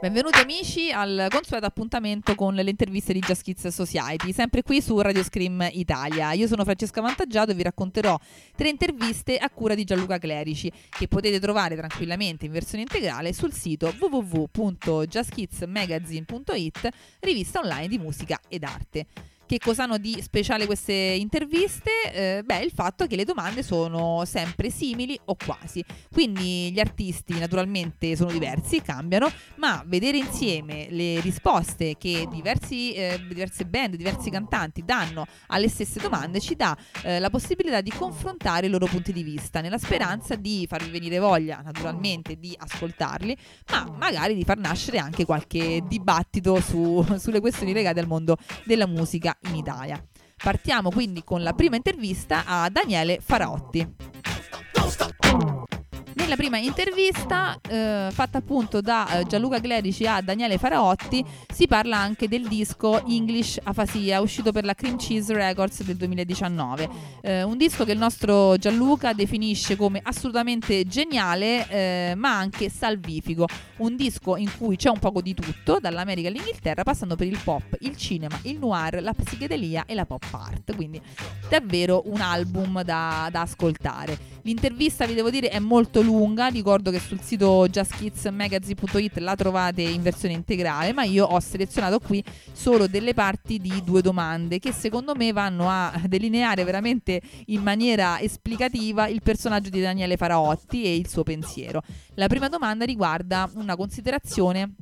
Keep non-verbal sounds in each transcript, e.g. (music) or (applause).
Benvenuti amici al consueto appuntamento con le interviste di Just Kids Society, sempre qui su Radio Scream Italia. Io sono Francesca Vantaggiato e vi racconterò tre interviste a cura di Gianluca Clerici, che potete trovare tranquillamente in versione integrale sul sito www.justkidsmagazine.it, rivista online di musica ed arte. Che cosa hanno di speciale queste interviste? Eh, beh, il fatto che le domande sono sempre simili o quasi. Quindi gli artisti naturalmente sono diversi, cambiano, ma vedere insieme le risposte che diversi, eh, diverse band, diversi cantanti danno alle stesse domande ci dà eh, la possibilità di confrontare i loro punti di vista, nella speranza di farvi venire voglia naturalmente di ascoltarli, ma magari di far nascere anche qualche dibattito su, sulle questioni legate al mondo della musica in Italia. Partiamo quindi con la prima intervista a Daniele Faraotti. Nella prima intervista, eh, fatta appunto da eh, Gianluca Clerici a Daniele Faraotti, si parla anche del disco English Afasia, uscito per la Cream Cheese Records del 2019. Eh, un disco che il nostro Gianluca definisce come assolutamente geniale, eh, ma anche salvifico. Un disco in cui c'è un poco di tutto, dall'America all'Inghilterra, passando per il pop, il cinema, il noir, la psichedelia e la pop art. Quindi davvero un album da, da ascoltare. L'intervista, vi devo dire, è molto lunga. Ricordo che sul sito justkidsmagazine.it la trovate in versione integrale, ma io ho selezionato qui solo delle parti di due domande che secondo me vanno a delineare veramente in maniera esplicativa il personaggio di Daniele Faraotti e il suo pensiero. La prima domanda riguarda una considerazione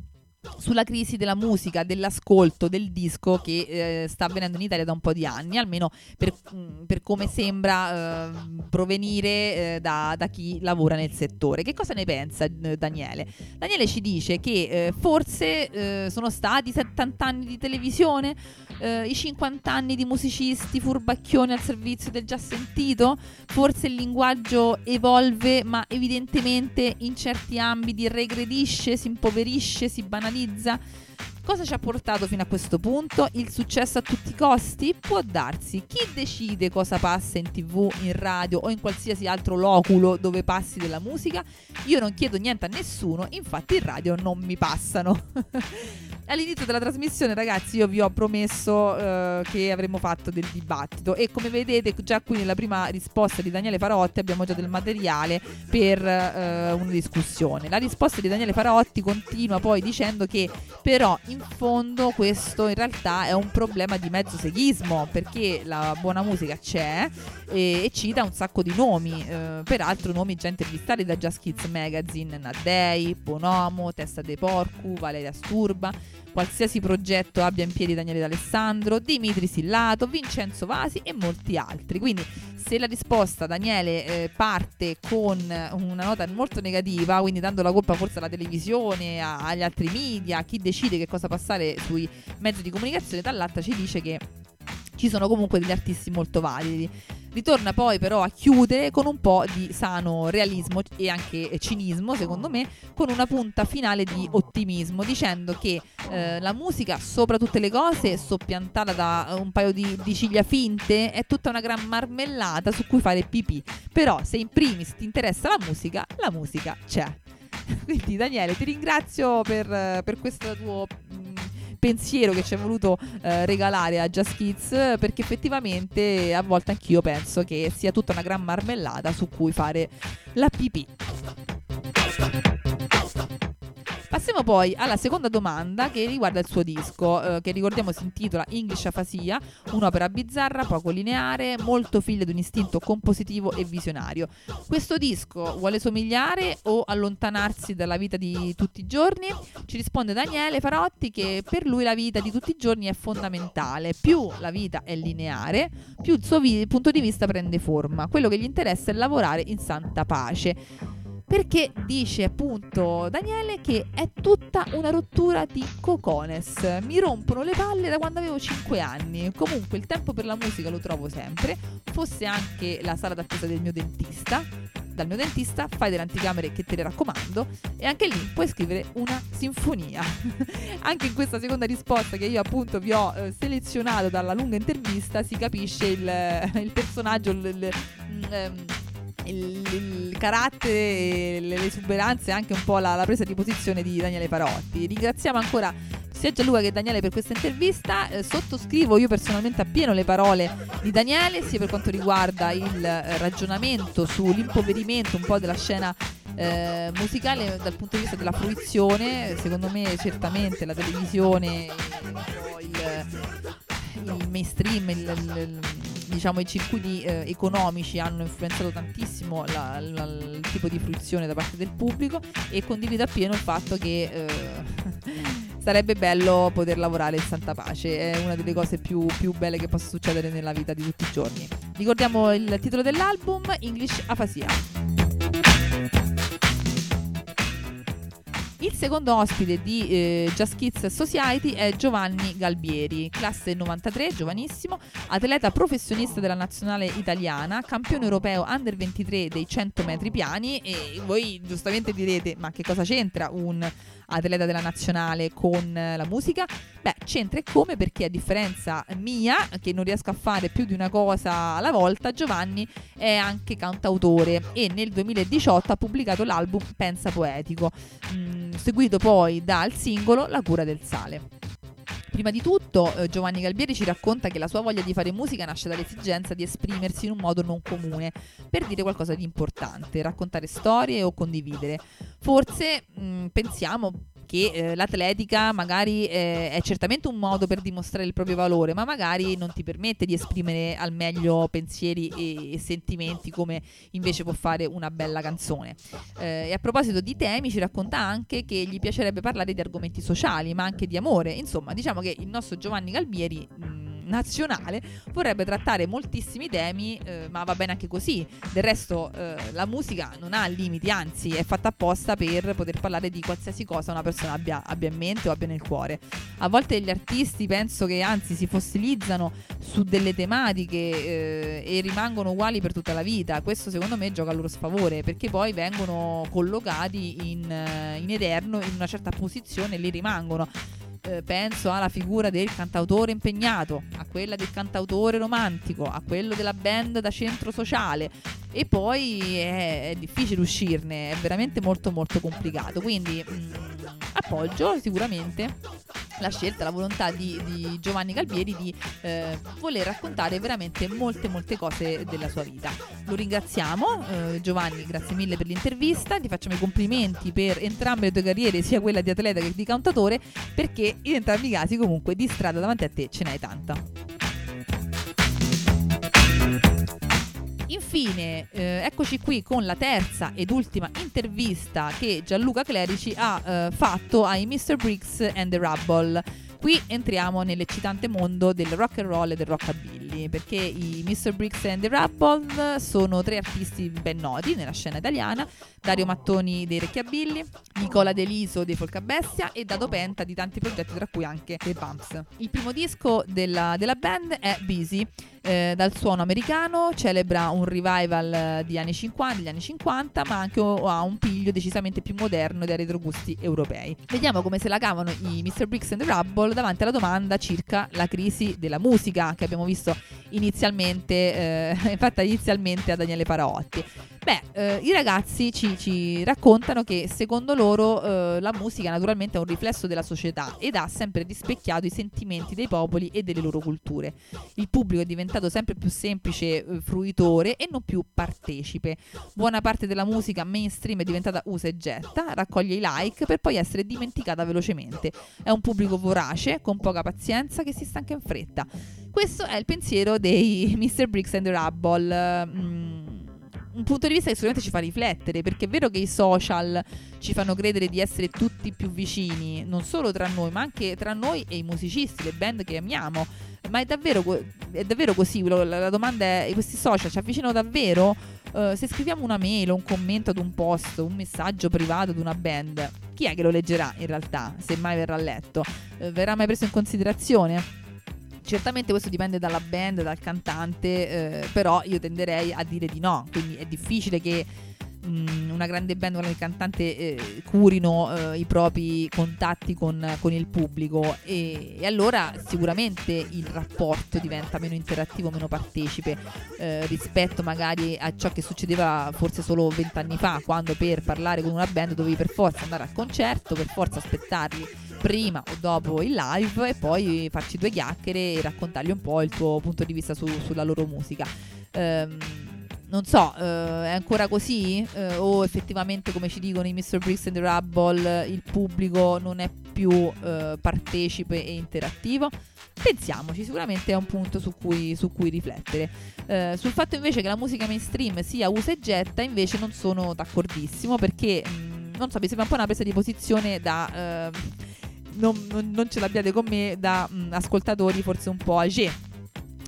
sulla crisi della musica, dell'ascolto, del disco che eh, sta avvenendo in Italia da un po' di anni, almeno per, mm, per come sembra eh, provenire eh, da, da, chi lavora nel settore. Che cosa ne pensa eh, Daniele? Daniele ci dice che eh, forse eh, sono stati 70 anni di televisione, i 50 anni di musicisti furbacchioni al servizio del già sentito, forse il linguaggio evolve ma evidentemente in certi ambiti regredisce, si impoverisce, si banalizza analizza cosa ci ha portato fino a questo punto? Il successo a tutti i costi? Può darsi. Chi decide cosa passa in tv, in radio o in qualsiasi altro loculo dove passi della musica? Io non chiedo niente a nessuno, infatti in radio non mi passano. (laughs) All'inizio della trasmissione, ragazzi, io vi ho promesso eh, che avremmo fatto del dibattito e come vedete già qui nella prima risposta di Daniele Farotti abbiamo già del materiale per eh, una discussione. La risposta di Daniele Farotti continua poi dicendo che però in fondo questo in realtà è un problema di mezzo seghismo perché la buona musica c'è e, e cita un sacco di nomi, eh, peraltro nomi già intervistati da Just Kids Magazine, Naddei, Bonomo, Testa de Porcu, Valeria Sturba qualsiasi progetto abbia in piedi Daniele D'Alessandro, Dimitri Sillato, Vincenzo Vasi e molti altri. Quindi se la risposta Daniele eh, parte con una nota molto negativa, quindi dando la colpa forse alla televisione, a, agli altri media, a chi decide che cosa passare sui mezzi di comunicazione, dall'altra ci dice che ci sono comunque degli artisti molto validi. Ritorna poi però a chiudere con un po' di sano realismo e anche cinismo, secondo me, con una punta finale di ottimismo, dicendo che eh, la musica sopra tutte le cose, soppiantata da un paio di, di ciglia finte, è tutta una gran marmellata su cui fare pipì. Però se in primis ti interessa la musica, la musica c'è. (laughs) Quindi Daniele, ti ringrazio per, per questo tuo pensiero che ci è voluto eh, regalare a Just Kids perché effettivamente a volte anch'io penso che sia tutta una gran marmellata su cui fare la pipì. Passiamo poi alla seconda domanda che riguarda il suo disco, eh, che ricordiamo si intitola English Afasia, un'opera bizzarra, poco lineare, molto figlia di un istinto compositivo e visionario. Questo disco vuole somigliare o allontanarsi dalla vita di tutti i giorni? Ci risponde Daniele Farotti che per lui la vita di tutti i giorni è fondamentale. Più la vita è lineare, più il suo vi- punto di vista prende forma. Quello che gli interessa è lavorare in santa pace perché dice appunto Daniele che è tutta una rottura di cocones. Mi rompono le palle da quando avevo 5 anni. Comunque il tempo per la musica lo trovo sempre, fosse anche la sala d'attesa del mio dentista. Dal mio dentista fai delle anticamere che te le raccomando e anche lì puoi scrivere una sinfonia. (laughs) anche in questa seconda risposta che io appunto vi ho eh, selezionato dalla lunga intervista si capisce il, il personaggio, il, il, um, il, il carattere, le, le esuberanze e anche un po' la, la presa di posizione di Daniele Parotti. Ringraziamo ancora sia Gianluca che Daniele per questa intervista. Eh, sottoscrivo io personalmente appieno le parole di Daniele, sia per quanto riguarda il eh, ragionamento sull'impoverimento un po' della scena eh, musicale dal punto di vista della fruizione. Secondo me certamente la televisione, il, il mainstream, il, il, diciamo, i circuiti eh, economici hanno influenzato tantissimo la, la, il tipo di fruizione da parte del pubblico e condivido appieno il fatto che eh, (laughs) sarebbe bello poter lavorare in santa pace, è una delle cose più, più, belle che possa succedere nella vita di tutti i giorni. Ricordiamo il titolo dell'album, English Afasia. Il secondo ospite di eh, Just Kids Society è Giovanni Galbieri, classe 93, giovanissimo, atleta professionista della nazionale italiana, campione europeo under 23 dei 100 metri piani e voi giustamente direte ma che cosa c'entra un atleta della nazionale con la musica? Beh, c'entra e come perché a differenza mia, che non riesco a fare più di una cosa alla volta, Giovanni è anche cantautore e nel 2018 ha pubblicato l'album Pensa Poetico, mh, mm, seguito poi dal singolo La cura del sale. Prima di tutto eh, Giovanni Galbieri ci racconta che la sua voglia di fare musica nasce dall'esigenza di esprimersi in un modo non comune, per dire qualcosa di importante, raccontare storie o condividere. Forse mh, mm, pensiamo che eh, l'atletica magari eh, è certamente un modo per dimostrare il proprio valore, ma magari non ti permette di esprimere al meglio pensieri e, e sentimenti come invece può fare una bella canzone. Eh, e a proposito di temi, ci racconta anche che gli piacerebbe parlare di argomenti sociali, ma anche di amore. Insomma, diciamo che il nostro Giovanni Galbieri mh, mm, nazionale vorrebbe trattare moltissimi temi, eh, ma va bene anche così. Del resto eh, la musica non ha limiti, anzi è fatta apposta per poter parlare di qualsiasi cosa una persona abbia, abbia in mente o abbia nel cuore. A volte gli artisti penso che anzi si fossilizzano su delle tematiche eh, e rimangono uguali per tutta la vita. Questo secondo me gioca a loro sfavore perché poi vengono collocati in, eh, in eterno in una certa posizione e lì rimangono eh, penso alla figura del cantautore impegnato, a quella del cantautore romantico, a quello della band da centro sociale e poi è, è difficile uscirne, è veramente molto molto complicato. Quindi mh, mm, appoggio sicuramente la scelta, la volontà di, di Giovanni Galbieri di eh, voler raccontare veramente molte molte cose della sua vita. Lo ringraziamo eh, Giovanni, grazie mille per l'intervista, ti facciamo i complimenti per entrambe le tue carriere, sia quella di atleta che di cantatore, perché in entrambi i casi comunque di strada davanti a te ce n'hai tanta. Infine, eh, eccoci qui con la terza ed ultima intervista che Gianluca Clerici ha eh, fatto ai Mr. Briggs and the Rubble. Qui entriamo nell'eccitante mondo del rock and roll e del rockabilly, perché i Mr. Briggs and the Rubble sono tre artisti ben noti nella scena italiana, Dario Mattoni dei Recchiabilly, Nicola Deliso dei Folcabestia e Dado Penta di tanti progetti, tra cui anche The Bumps. Il primo disco della, della band è Busy, eh, dal suono americano, celebra un revival di anni 50, degli anni 50, ma anche ha un piglio decisamente più moderno dai retrogusti europei. Vediamo come se la cavano i Mr. Briggs and the Rubble davanti alla domanda circa la crisi della musica che abbiamo visto inizialmente, eh, (laughs) fatta inizialmente a Daniele Paraotti. Beh, eh, i ragazzi ci, ci, raccontano che secondo loro eh, la musica naturalmente è un riflesso della società ed ha sempre rispecchiato i sentimenti dei popoli e delle loro culture. Il pubblico è diventato sempre più semplice eh, fruitore e non più partecipe. Buona parte della musica mainstream è diventata usa e getta, raccoglie i like per poi essere dimenticata velocemente. È un pubblico vorace, con poca pazienza, che si stanca in fretta. Questo è il pensiero dei (laughs) Mr. Briggs and the Rubble. Mm un punto di vista che sicuramente ci fa riflettere, perché è vero che i social ci fanno credere di essere tutti più vicini, non solo tra noi, ma anche tra noi e i musicisti, le band che amiamo. Ma è davvero, è davvero così? La, domanda è: questi social ci avvicinano davvero? Uh, se scriviamo una mail un commento ad un post, un messaggio privato ad una band, chi è che lo leggerà in realtà, se mai verrà letto? Uh, verrà mai preso in considerazione? Certamente questo dipende dalla band, dal cantante, eh, però io tenderei a dire di no, quindi è difficile che mh, una grande band, una grande cantante eh, curino eh, i propri contatti con, con il pubblico. E, e, allora sicuramente il rapporto diventa meno interattivo, meno partecipe eh, rispetto magari a ciò che succedeva forse solo vent'anni fa, quando per parlare con una band dovevi per forza andare al concerto, per forza aspettarli prima o dopo il live e poi farci due chiacchiere e raccontargli un po' il tuo punto di vista su, sulla loro musica. Um, non so, uh, è ancora così? Uh, o effettivamente, come ci dicono i Mr. Briggs and the Rubble, il pubblico non è più uh, partecipe e interattivo? Pensiamoci, sicuramente è un punto su cui, su cui riflettere. sul fatto invece che la musica mainstream sia usa e getta, invece non sono d'accordissimo perché, mh, mm, non so, mi sembra un po' una presa di posizione da ehm, non, non, non ce l'abbiate con me da mh, mm, ascoltatori forse un po' age.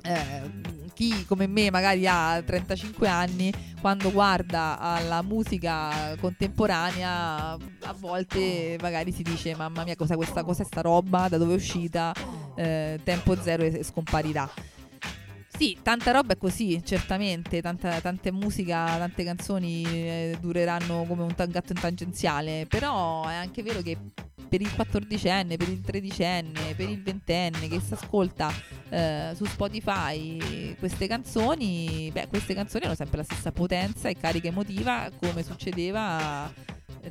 Eh, chi come me magari ha 35 anni, quando guarda alla musica contemporanea, a volte magari si dice mamma mia cosa questa, cos'è sta roba, da dove è uscita, eh, tempo zero e scomparirà. Sì, tanta roba è così, certamente, tanta, tante musica, tante canzoni eh, dureranno come un gatto in tangenziale, però è anche vero che per il quattordicenne, per il tredicenne, per il ventenne che si ascolta eh, su Spotify queste canzoni, beh, queste canzoni hanno sempre la stessa potenza e carica emotiva come succedeva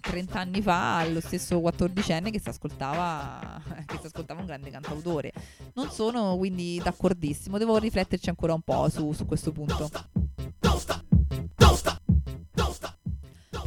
30 eh, anni fa allo stesso quattordicenne che si ascoltava, (laughs) che si ascoltava un grande cantautore. Non sono quindi d'accordissimo, devo rifletterci ancora un po' su, su questo punto.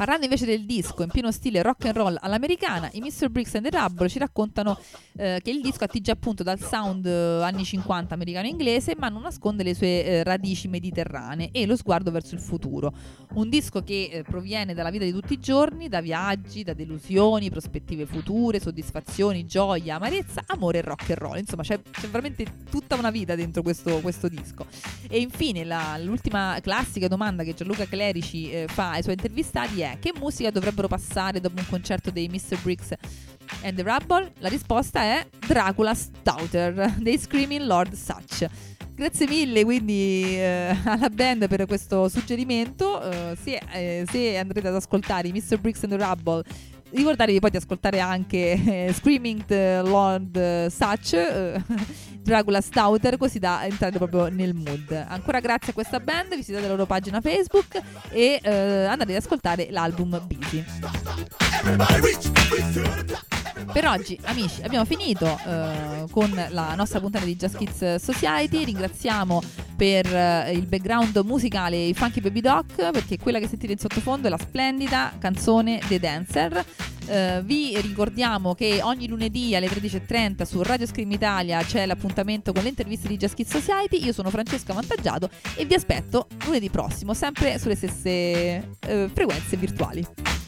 Parlando invece del disco in pieno stile rock and roll all'americana, i Mr. Briggs and the Rubble ci raccontano eh, che il disco attinge appunto dal sound eh, anni 50 americano-inglese, ma non nasconde le sue eh, radici mediterranee e lo sguardo verso il futuro. Un disco che eh, proviene dalla vita di tutti i giorni, da viaggi, da delusioni, prospettive future, soddisfazioni, gioia, amarezza, amore e rock and roll. Insomma, c'è, c'è veramente tutta una vita dentro questo, questo disco. E infine la, l'ultima classica domanda che Gianluca Clerici eh, fa ai suoi intervistati è che musica dovrebbero passare dopo un concerto dei Mr. Briggs and the Rubble? La risposta è Dracula's Daughter dei Screaming Lord Such. Grazie mille quindi eh, alla band per questo suggerimento. Uh, se, eh, se, andrete ad ascoltare i Mr. Briggs and the Rubble, ricordatevi poi di ascoltare anche eh, Screaming Lord Such. Eh, (laughs) Dracula Stouter così da entrare proprio nel mood. Ancora grazie a questa band, visitate la loro pagina Facebook e eh, andate ad ascoltare l'album Busy. Per oggi, amici, abbiamo finito eh, con la nostra puntata di Just Kids Society. Ringraziamo per eh, il background musicale i Funky Baby Doc, perché quella che sentite in sottofondo è la splendida canzone The Dancer. Uh, vi ricordiamo che ogni lunedì alle 13.30 su Radio Scream Italia c'è l'appuntamento con le interviste di Just Kids Society. Io sono Francesca Vantaggiato e vi aspetto lunedì prossimo, sempre sulle stesse uh, frequenze virtuali.